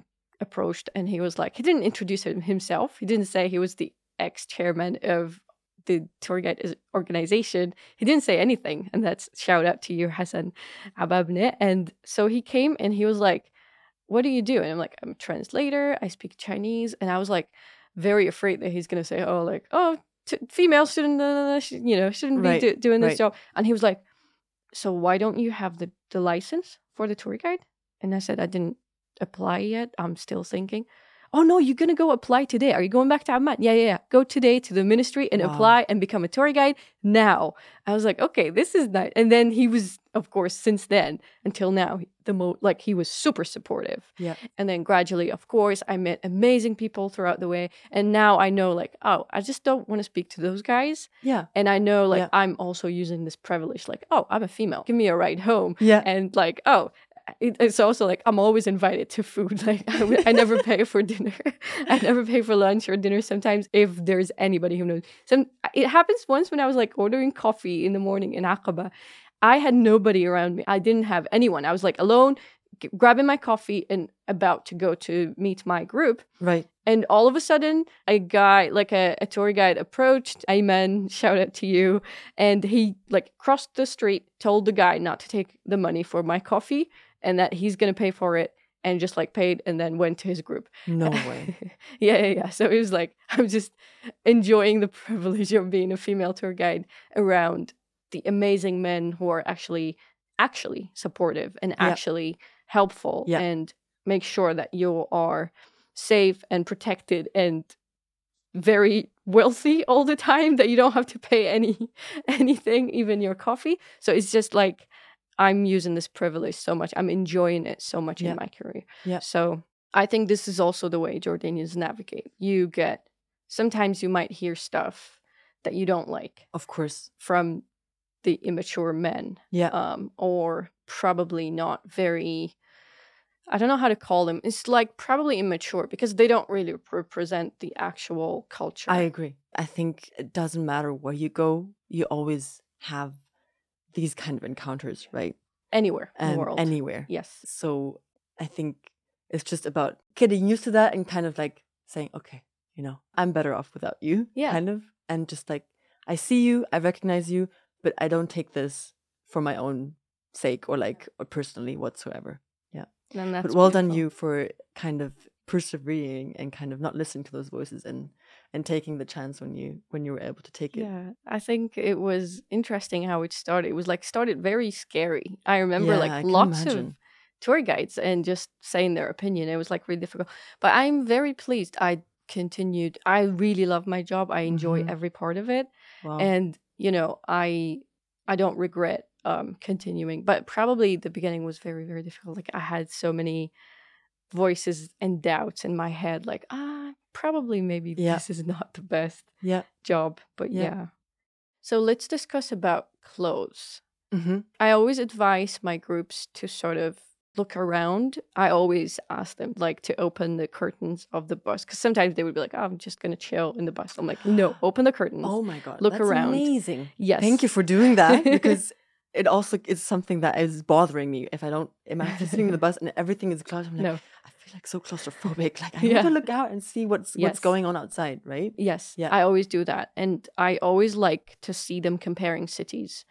approached and he was like he didn't introduce him himself. He didn't say he was the ex-chairman of the tour guide organization. He didn't say anything. And that's shout out to you, Hassan Ababne. And so he came and he was like, What do you do? And I'm like, I'm a translator. I speak Chinese. And I was like, very afraid that he's going to say, Oh, like, oh, t- females shouldn't, uh, sh- you know, shouldn't Right, be do- doing this right. job. And he was like, So why don't you have the, the license for the tour guide? And I said, I didn't apply yet. I'm still thinking. Oh no, you're gonna go apply today. Are you going back to Amman? Yeah, yeah, yeah. Go today to the ministry and Wow. apply and become a tour guide now. I was like, okay, this is nice. And then he was, of course, since then until now, the mo like he was super supportive. Yeah. And then gradually, of course, I met amazing people throughout the way. And now I know, like, oh, I just don't want to speak to those guys. Yeah. And I know, like, Yeah. I'm also using this privilege, like, oh, I'm a female. Give me a ride home Yeah. and like oh it's also like i'm always invited to food. (laughs) Like I never pay for dinner. (laughs) I never pay for lunch or dinner sometimes if there's anybody who knows. Some it happens once when i was like ordering coffee in the morning in aqaba. I had nobody around me. I didn't have anyone. I was like alone g- grabbing my coffee and about to go to meet my group. Right. and all of a sudden, a guy, like a, a tour guide, approached. Amen, shout out to you. And he like crossed the street, told the guy not to take the money for my coffee and that he's gonna pay for it, and just like paid and then went to his group. No (laughs) way. yeah, yeah, yeah. So it was like (laughs) I'm just enjoying the privilege of being a female tour guide around the amazing men who are actually actually supportive and Yeah. actually helpful Yeah. and make sure that you are safe and protected and very wealthy all the time that you don't have to pay any (laughs) anything even your coffee so it's just like i'm using this privilege so much i'm enjoying it so much Yeah. in my career Yeah. so i think this is also the way jordanians navigate you get sometimes you might hear stuff that you don't like Of course. from the immature men Yeah. um, or probably not very i don't know how to call them it's like probably immature because they don't really represent the actual culture I agree. I think it doesn't matter where you go, you always have these kind of encounters, right? anywhere in the world anywhere. yes So I think it's just about getting used to that and kind of like saying, okay, you know, I'm better off without you. Yeah. Kind of. And just like, I see you, I recognize you, but I don't take this for my own sake or like or personally whatsoever. Yeah. And that's but well done you for kind of persevering and kind of not listening to those voices and and taking the chance when you when you were able to take it. yeah i think it was interesting how it started. It was like started very scary. I remember Yeah, like I lots of tour guides and just saying their opinion. It was like really difficult. But i'm very pleased i continued. I really love my job. I enjoy Mhm. every part of it. Wow. and you know i i don't regret um continuing. But probably the beginning was very very difficult. Like i had so many voices and doubts in my head like ah probably maybe Yeah. this is not the best yeah. job but Yeah. yeah. so let's discuss about clothes hmm i always advise my groups to sort of look around i always ask them like to open the curtains of the bus because sometimes they would be like oh, i'm just gonna chill in the bus i'm like no (gasps) open the curtains Oh my god. Look that's around. Amazing. yes Thank you for doing that (laughs) because it also is something that is bothering me. If I don't, am I sitting in the bus and everything is closed? I'm like, no I like so claustrophobic. (laughs) Like I Yeah. to look out and see what's Yes. what's going on outside, right? Yes, Yeah. I always do that. And I always like to see them comparing cities.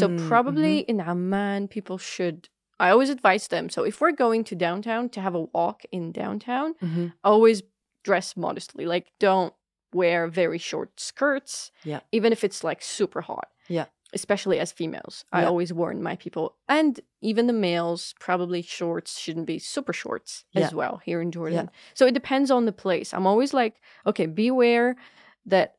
So Mm, probably mhm. in Amman, people should. I always advise them. So if we're going to downtown to have a walk in downtown, Mhm. always dress modestly. Like don't wear very short skirts. Yeah. Even if it's like super hot. Yeah. Especially as females. I always warn my people. And even the males, probably shorts shouldn't be super shorts as well here in Jordan. So it depends on the place. I'm always like, okay, beware that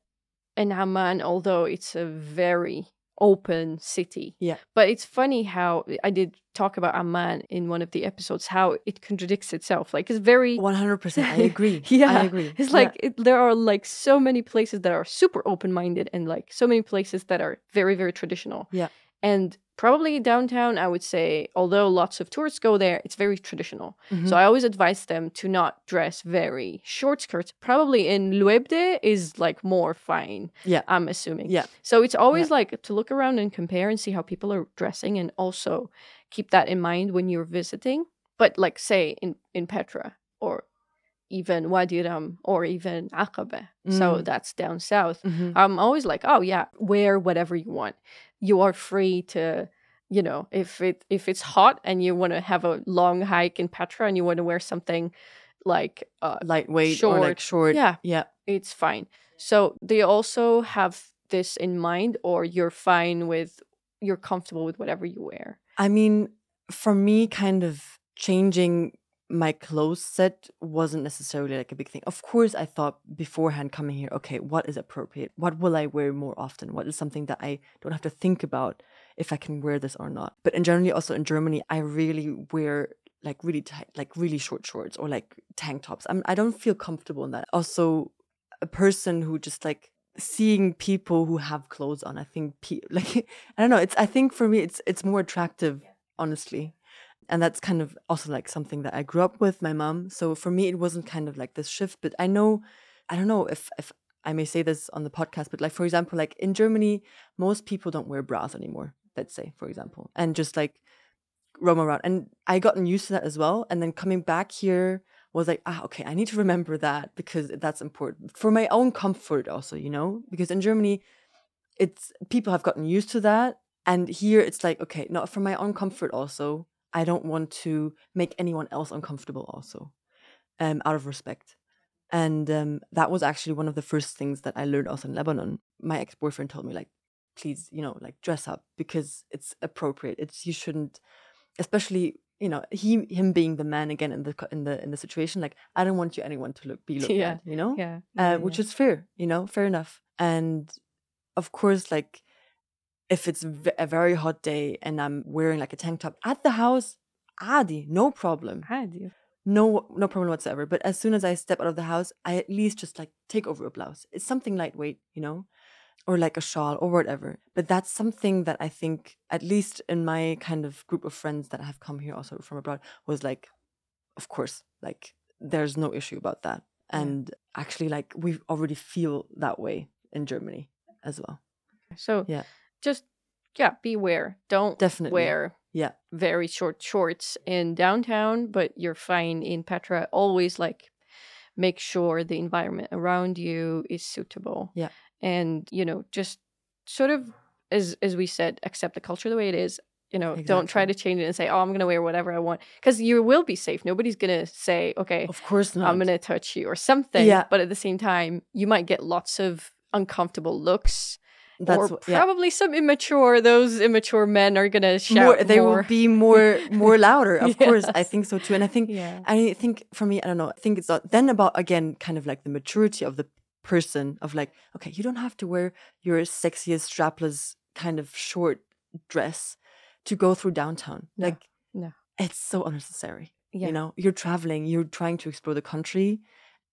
in Amman, although it's a very open city. Yeah. But it's funny how I did talk about Amman in one of the episodes, how it contradicts itself. Like it's very 100%. I (laughs) agree. yeah, I agree. It's Yeah. like it, there are like so many places that are super open minded and like so many places that are very, very traditional. Yeah. And probably downtown, I would say, although lots of tourists go there, it's very traditional. Mhm. So I always advise them to not dress very short skirts. Probably in Lweibdeh is like more fine. Yeah. I'm assuming. Yeah. So it's always like to look around and compare and see how people are dressing and also keep that in mind when you're visiting. But like say in, in Petra or even Wadi Rum or even Aqaba. So Mm. that's down south. Mhm. I'm always like, oh yeah, wear whatever you want. You are free to, you know, if it if it's hot and you want to have a long hike in Petra and you want to wear something like uh, Lightweight or like short. Yeah. Yeah. it's fine. So they also have this in mind, or you're fine with, you're comfortable with whatever you wear. I mean, for me, kind of changing my clothes set wasn't necessarily like a big thing. Of course, I thought beforehand coming here, okay, what is appropriate? What will I wear more often? What is something that I don't have to think about if I can wear this or not? But in generally, also in Germany, I really wear like really tight, like really short shorts or like tank tops. I'm, I don't feel comfortable in that. Also, a person who just like seeing people who have clothes on, I think, pe- (laughs) like I don't know. It's I think for me, it's it's more attractive, honestly and that's kind of also like something that I grew up with my mom. So for me, it wasn't kind of like this shift. But I know, I don't know if if I may say this on the podcast, but like for example, like in Germany, most people don't wear bras anymore. Let's say, for example, and just like roam around. And I gotten used to that as well. And then coming back here was like, ah, okay, I need to remember that because that's important for my own comfort, also, you know, because in Germany, it's people have gotten used to that. And here it's like, okay, not for my own comfort also, I don't want to make anyone else uncomfortable also, um, out of respect. And um, that was actually one of the first things that I learned also in Lebanon. My ex boyfriend told me like, please, you know, like dress up because it's appropriate. It's you shouldn't, especially you know he him being the man again in the in the in the situation. Like I don't want you anyone to look be (laughs) looked Yeah. at, you know, Yeah. uh, which is fair, you know, fair enough. And of course, like if it's a very hot day and I'm wearing like a tank top at the house, adi, no problem. Adi. No, no problem whatsoever. But as soon as I step out of the house, I at least just like take over a blouse. It's something lightweight, you know, or like a shawl or whatever. But that's something that I think, at least in my kind of group of friends that have come here also from abroad, was like, of course, like there's no issue about that. And yeah. actually, like we already feel that way in Germany as well. So yeah just yeah, beware. Don't Definitely. wear Yeah. very short shorts in downtown, but you're fine in Petra. Always like make sure the environment around you is suitable. Yeah. And you know, just sort of as as we said, accept the culture the way it is. You know, don't try to change it and say, "Oh, I'm going to wear whatever I want," because you will be safe. Nobody's going to say, "Okay, Of course not. I'm going to touch you" or something. Yeah. But at the same time, you might get lots of uncomfortable looks That's or what- yeah. probably some immature. Those immature men are gonna shout more, they more. will be more (laughs) more louder. Of course, I think so too. And I think Yeah. I think for me, I don't know. I think it's not- then about again, kind of like the maturity of the person of like, okay, you don't have to wear your sexiest strapless kind of short dress to go through downtown. No, Like, no. it's so unnecessary. Yeah. You know, you're traveling, you're trying to explore the country,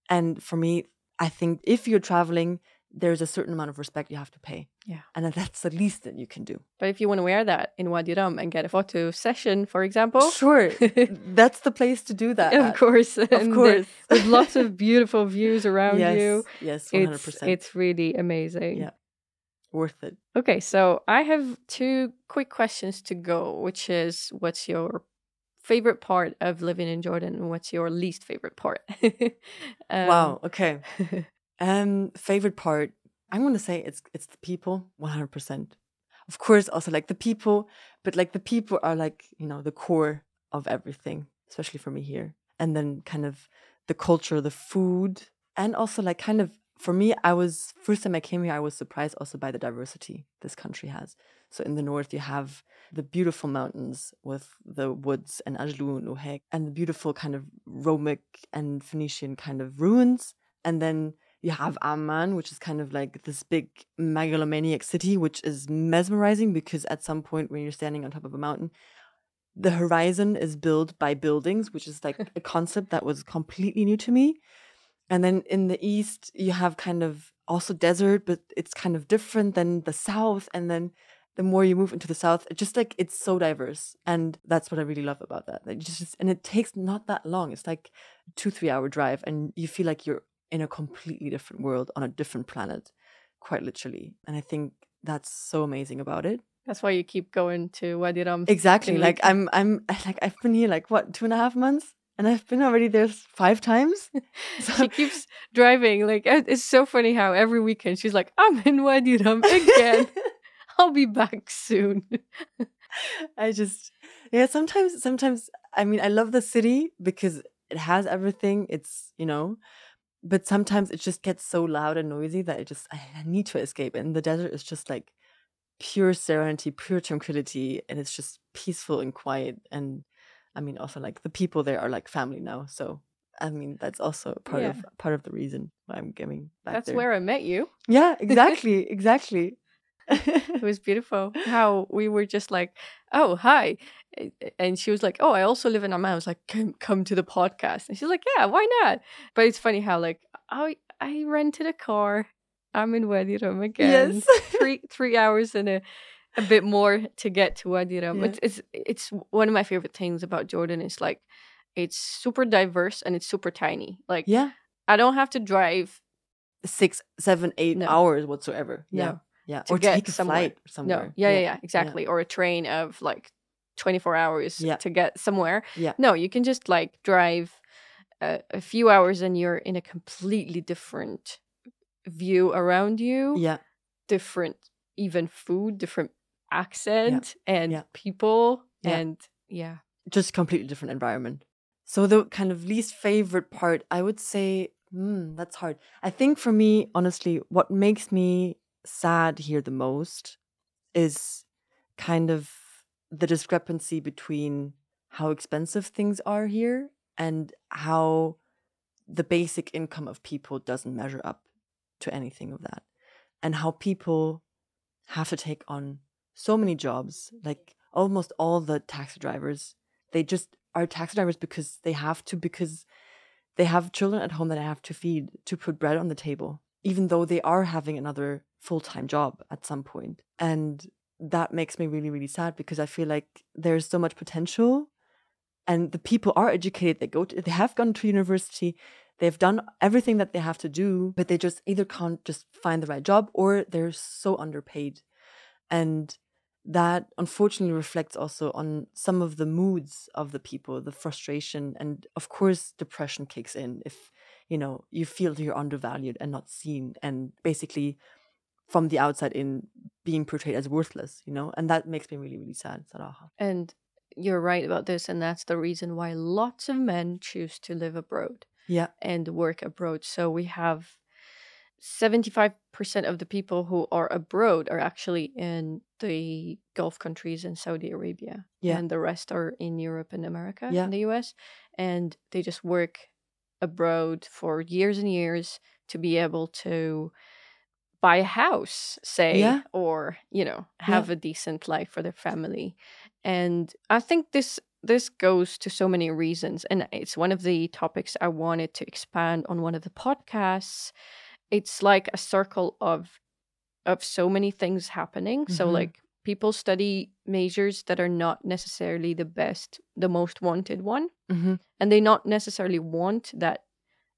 and for me, I think if you're traveling, there's a certain amount of respect you have to pay. Yeah. and that's the least that you can do. But if you want to wear that in Wadi Rum and get a photo session, for example, Sure, (laughs) that's the place to do that. of at. course, of and course. with lots of beautiful views around yes, you. yes, one hundred It's it's really amazing. Yeah. worth it. Okay, so I have two quick questions to go, which is what's your favorite part of living in Jordan and what's your least favorite part? (laughs) Um, wow. Okay. (laughs) Um, favorite part. I'm gonna say it's it's the people. One hundred percent. Of course, also like the people, but like the people are like you know the core of everything, especially for me here. And then kind of the culture, the food, and also like kind of for me, I was first time I came here, I was surprised also by the diversity this country has. So in the north, you have the beautiful mountains with the woods and Ajlun, Uhek, and the beautiful kind of Romic and Phoenician kind of ruins. And then You have Amman, which is kind of like this big megalomaniac city, which is mesmerizing because at some point when you're standing on top of a mountain, the horizon is built by buildings, which is like (laughs) a concept that was completely new to me. And then in the east, you have kind of also desert, but it's kind of different than the south. And then the more you move into the south, it's just like it's so diverse. And that's what I really love about that. Like just and it takes not that long. It's like two, three hour drive, and you feel like you're in a completely different world on a different planet, quite literally. And I think that's so amazing about it. That's why you keep going to Wadi Rum. Exactly. Like I'm I'm (laughs) like I've been here like what, two and a half months? and I've been already there five times. (laughs) (laughs) So she keeps driving. Like it's so funny how every weekend she's like, "I'm in Wadi Rum again. I'll be back soon." I just yeah. Sometimes, sometimes I mean, I love the city because it has everything. It's you know, but sometimes it just gets so loud and noisy that it just I, need to escape. And the desert is just like pure serenity, pure tranquility, and it's just peaceful and quiet and I mean, also like the people there are like family now. So I mean, that's also part yeah. of part of the reason why I'm giving back. That's there. where I met you. Yeah, (laughs) exactly, exactly. It was (laughs) beautiful how we were just like, oh hi, and she was like, oh I also live in Amman. I was like, come come to the podcast, and she's like, yeah, why not? But it's funny how like, oh I rented a car. I'm in Wadi Rum again. Yes. (laughs) three three hours and a a bit more to get to Wadi Rum. Yeah. It's, it's it's one of my favorite things about Jordan. Is like it's super diverse and it's super tiny. Like yeah, I don't have to drive six, seven, eight no. hours whatsoever. No. Yeah, yeah, to or get take a somewhere. flight somewhere. No, yeah, yeah, yeah, exactly. Or a train of like twenty four hours yeah. to get somewhere. Yeah, no, you can just like drive a, a few hours and you're in a completely different view around you. Yeah, different even food, different accent yeah. and yeah. people yeah. and yeah just completely different environment so the kind of least favorite part i would say hmm, that's hard i think for me honestly what makes me sad here the most is kind of the discrepancy between how expensive things are here and how the basic income of people doesn't measure up to anything of that and how people have to take on so many jobs, like almost all the taxi drivers, they just are taxi drivers because they have to, because they have children at home that they have to feed to put bread on the table, even though they are having another full time job at some point. And that makes me really, really sad because I feel like there's so much potential and the people are educated. They go to, they have gone to university. They've done everything that they have to do, but they just either can't just find the right job or they're so underpaid. And that unfortunately reflects also on some of the moods of the people the frustration and of course depression kicks in if you know you feel you're undervalued and not seen and basically from the outside in being portrayed as worthless you know and that makes me really really sad Saraha. and you're right about this and that's the reason why lots of men choose to live abroad yeah and work abroad so we have 75% of the people who are abroad are actually in the Gulf countries and Saudi Arabia. Yeah. And the rest are in Europe and America yeah. and the US. And they just work abroad for years and years to be able to buy a house, say, yeah. or, you know, have yeah. a decent life for their family. And I think this this goes to so many reasons and it's one of the topics I wanted to expand on one of the podcasts it's like a circle of of so many things happening mm-hmm. so like people study majors that are not necessarily the best the most wanted one mm-hmm. and they not necessarily want that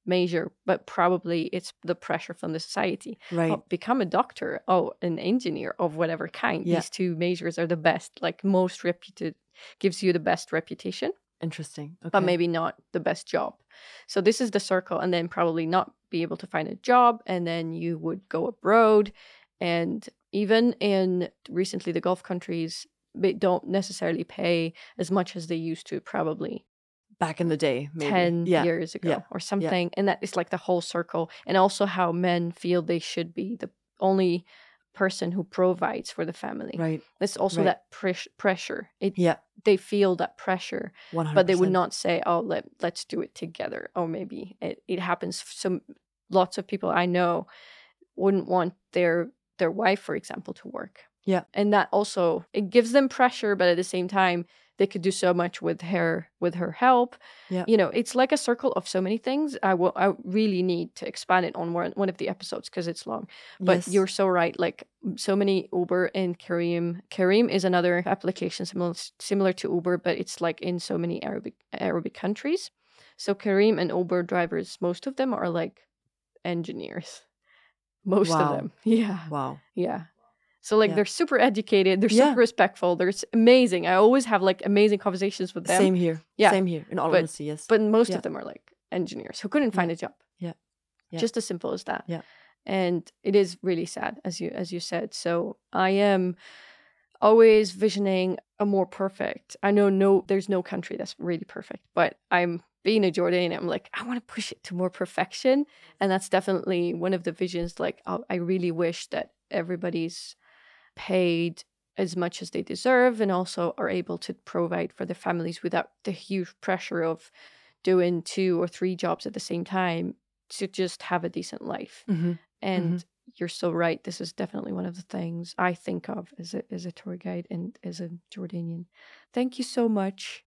major but probably it's the pressure from the society right oh, become a doctor oh an engineer of whatever kind yeah. these two majors are the best like most reputed gives you the best reputation Interesting. Okay. But maybe not the best job. So this is the circle, and then probably not be able to find a job, and then you would go abroad. And even in recently the Gulf countries, they don't necessarily pay as much as they used to, probably back in the day, maybe. 10 yeah. years ago yeah. or something. Yeah. And that is like the whole circle. And also how men feel they should be the only person who provides for the family. Right. It's also right. that pres- pressure. It yeah. They feel that pressure, 100%. but they would not say, "Oh, let let's do it together." Or maybe it, it happens. So lots of people I know wouldn't want their their wife, for example, to work. Yeah. And that also it gives them pressure, but at the same time, they could do so much with her with her help. Yeah. You know, it's like a circle of so many things. I will I really need to expand it on one one of the episodes because it's long. But Yes. you're so right. Like so many Uber and Careem. Careem is another application similar similar to Uber, but it's like in so many Arabic Arabic countries. So Careem and Uber drivers, most of them are like engineers. Most of them. (laughs) Yeah. Wow. Yeah. So like Yeah. they're super educated, they're Yeah. super respectful, they're amazing. I always have like amazing conversations with them. Same here. Yeah. Same here. In all But- honesty, yes. But most Yeah. of them are like engineers who couldn't find a job. Yeah. Yeah. Just as simple as that. Yeah. And it is really sad, as you as you said. So I am always visioning a more perfect. I know no there's no country that's really perfect, but I'm being a Jordanian, I'm like, I want to push it to more perfection. And that's definitely one of the visions. Like, I I really wish that everybody's paid as much as they deserve and also are able to provide for their families without the huge pressure of doing two or three jobs at the same time to just have a decent life. hmm And you're so right. This is definitely one of the things I think of as a as a tour guide and as a Jordanian. Thank you so much.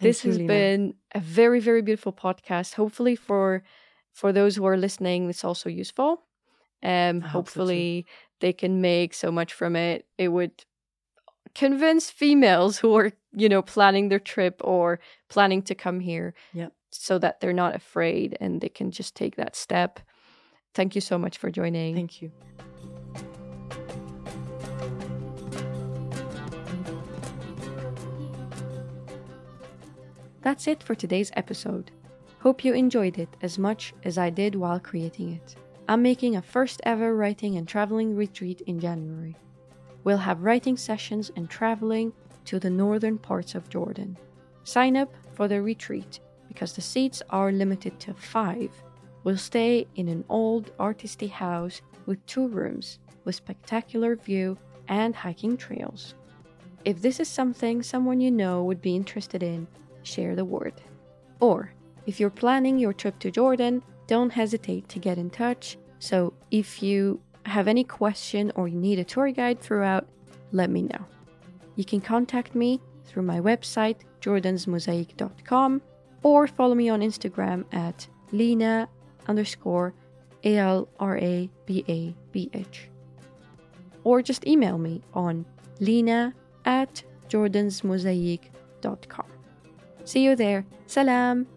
This you, has Lina. been a very very beautiful podcast. Hopefully for for those who are listening, it's also useful. Um, I hope so hopefully they can make so much from it. It would convince females who are you know planning their trip or planning to come here Yep. so that they're not afraid and they can just take that step thank you so much for joining Thank you. That's it for today's episode. Hope you enjoyed it as much as I did while creating it. I'm making a first ever writing and traveling retreat in January. We'll have writing sessions and traveling to the northern parts of Jordan. Sign up for the retreat because the seats are limited to five. We'll stay in an old artisty house with two rooms with spectacular view and hiking trails. If this is something someone you know would be interested in, share the word. Or, if you're planning your trip to Jordan, don't hesitate to get in touch. So, if you have any question or you need a tour guide throughout, let me know. You can contact me through my website, jordansmosaic.com, or follow me on Instagram at Lena underscore A L R A B A B H. Or just email me on lena at jordansmosaic.com. See you there. Salam.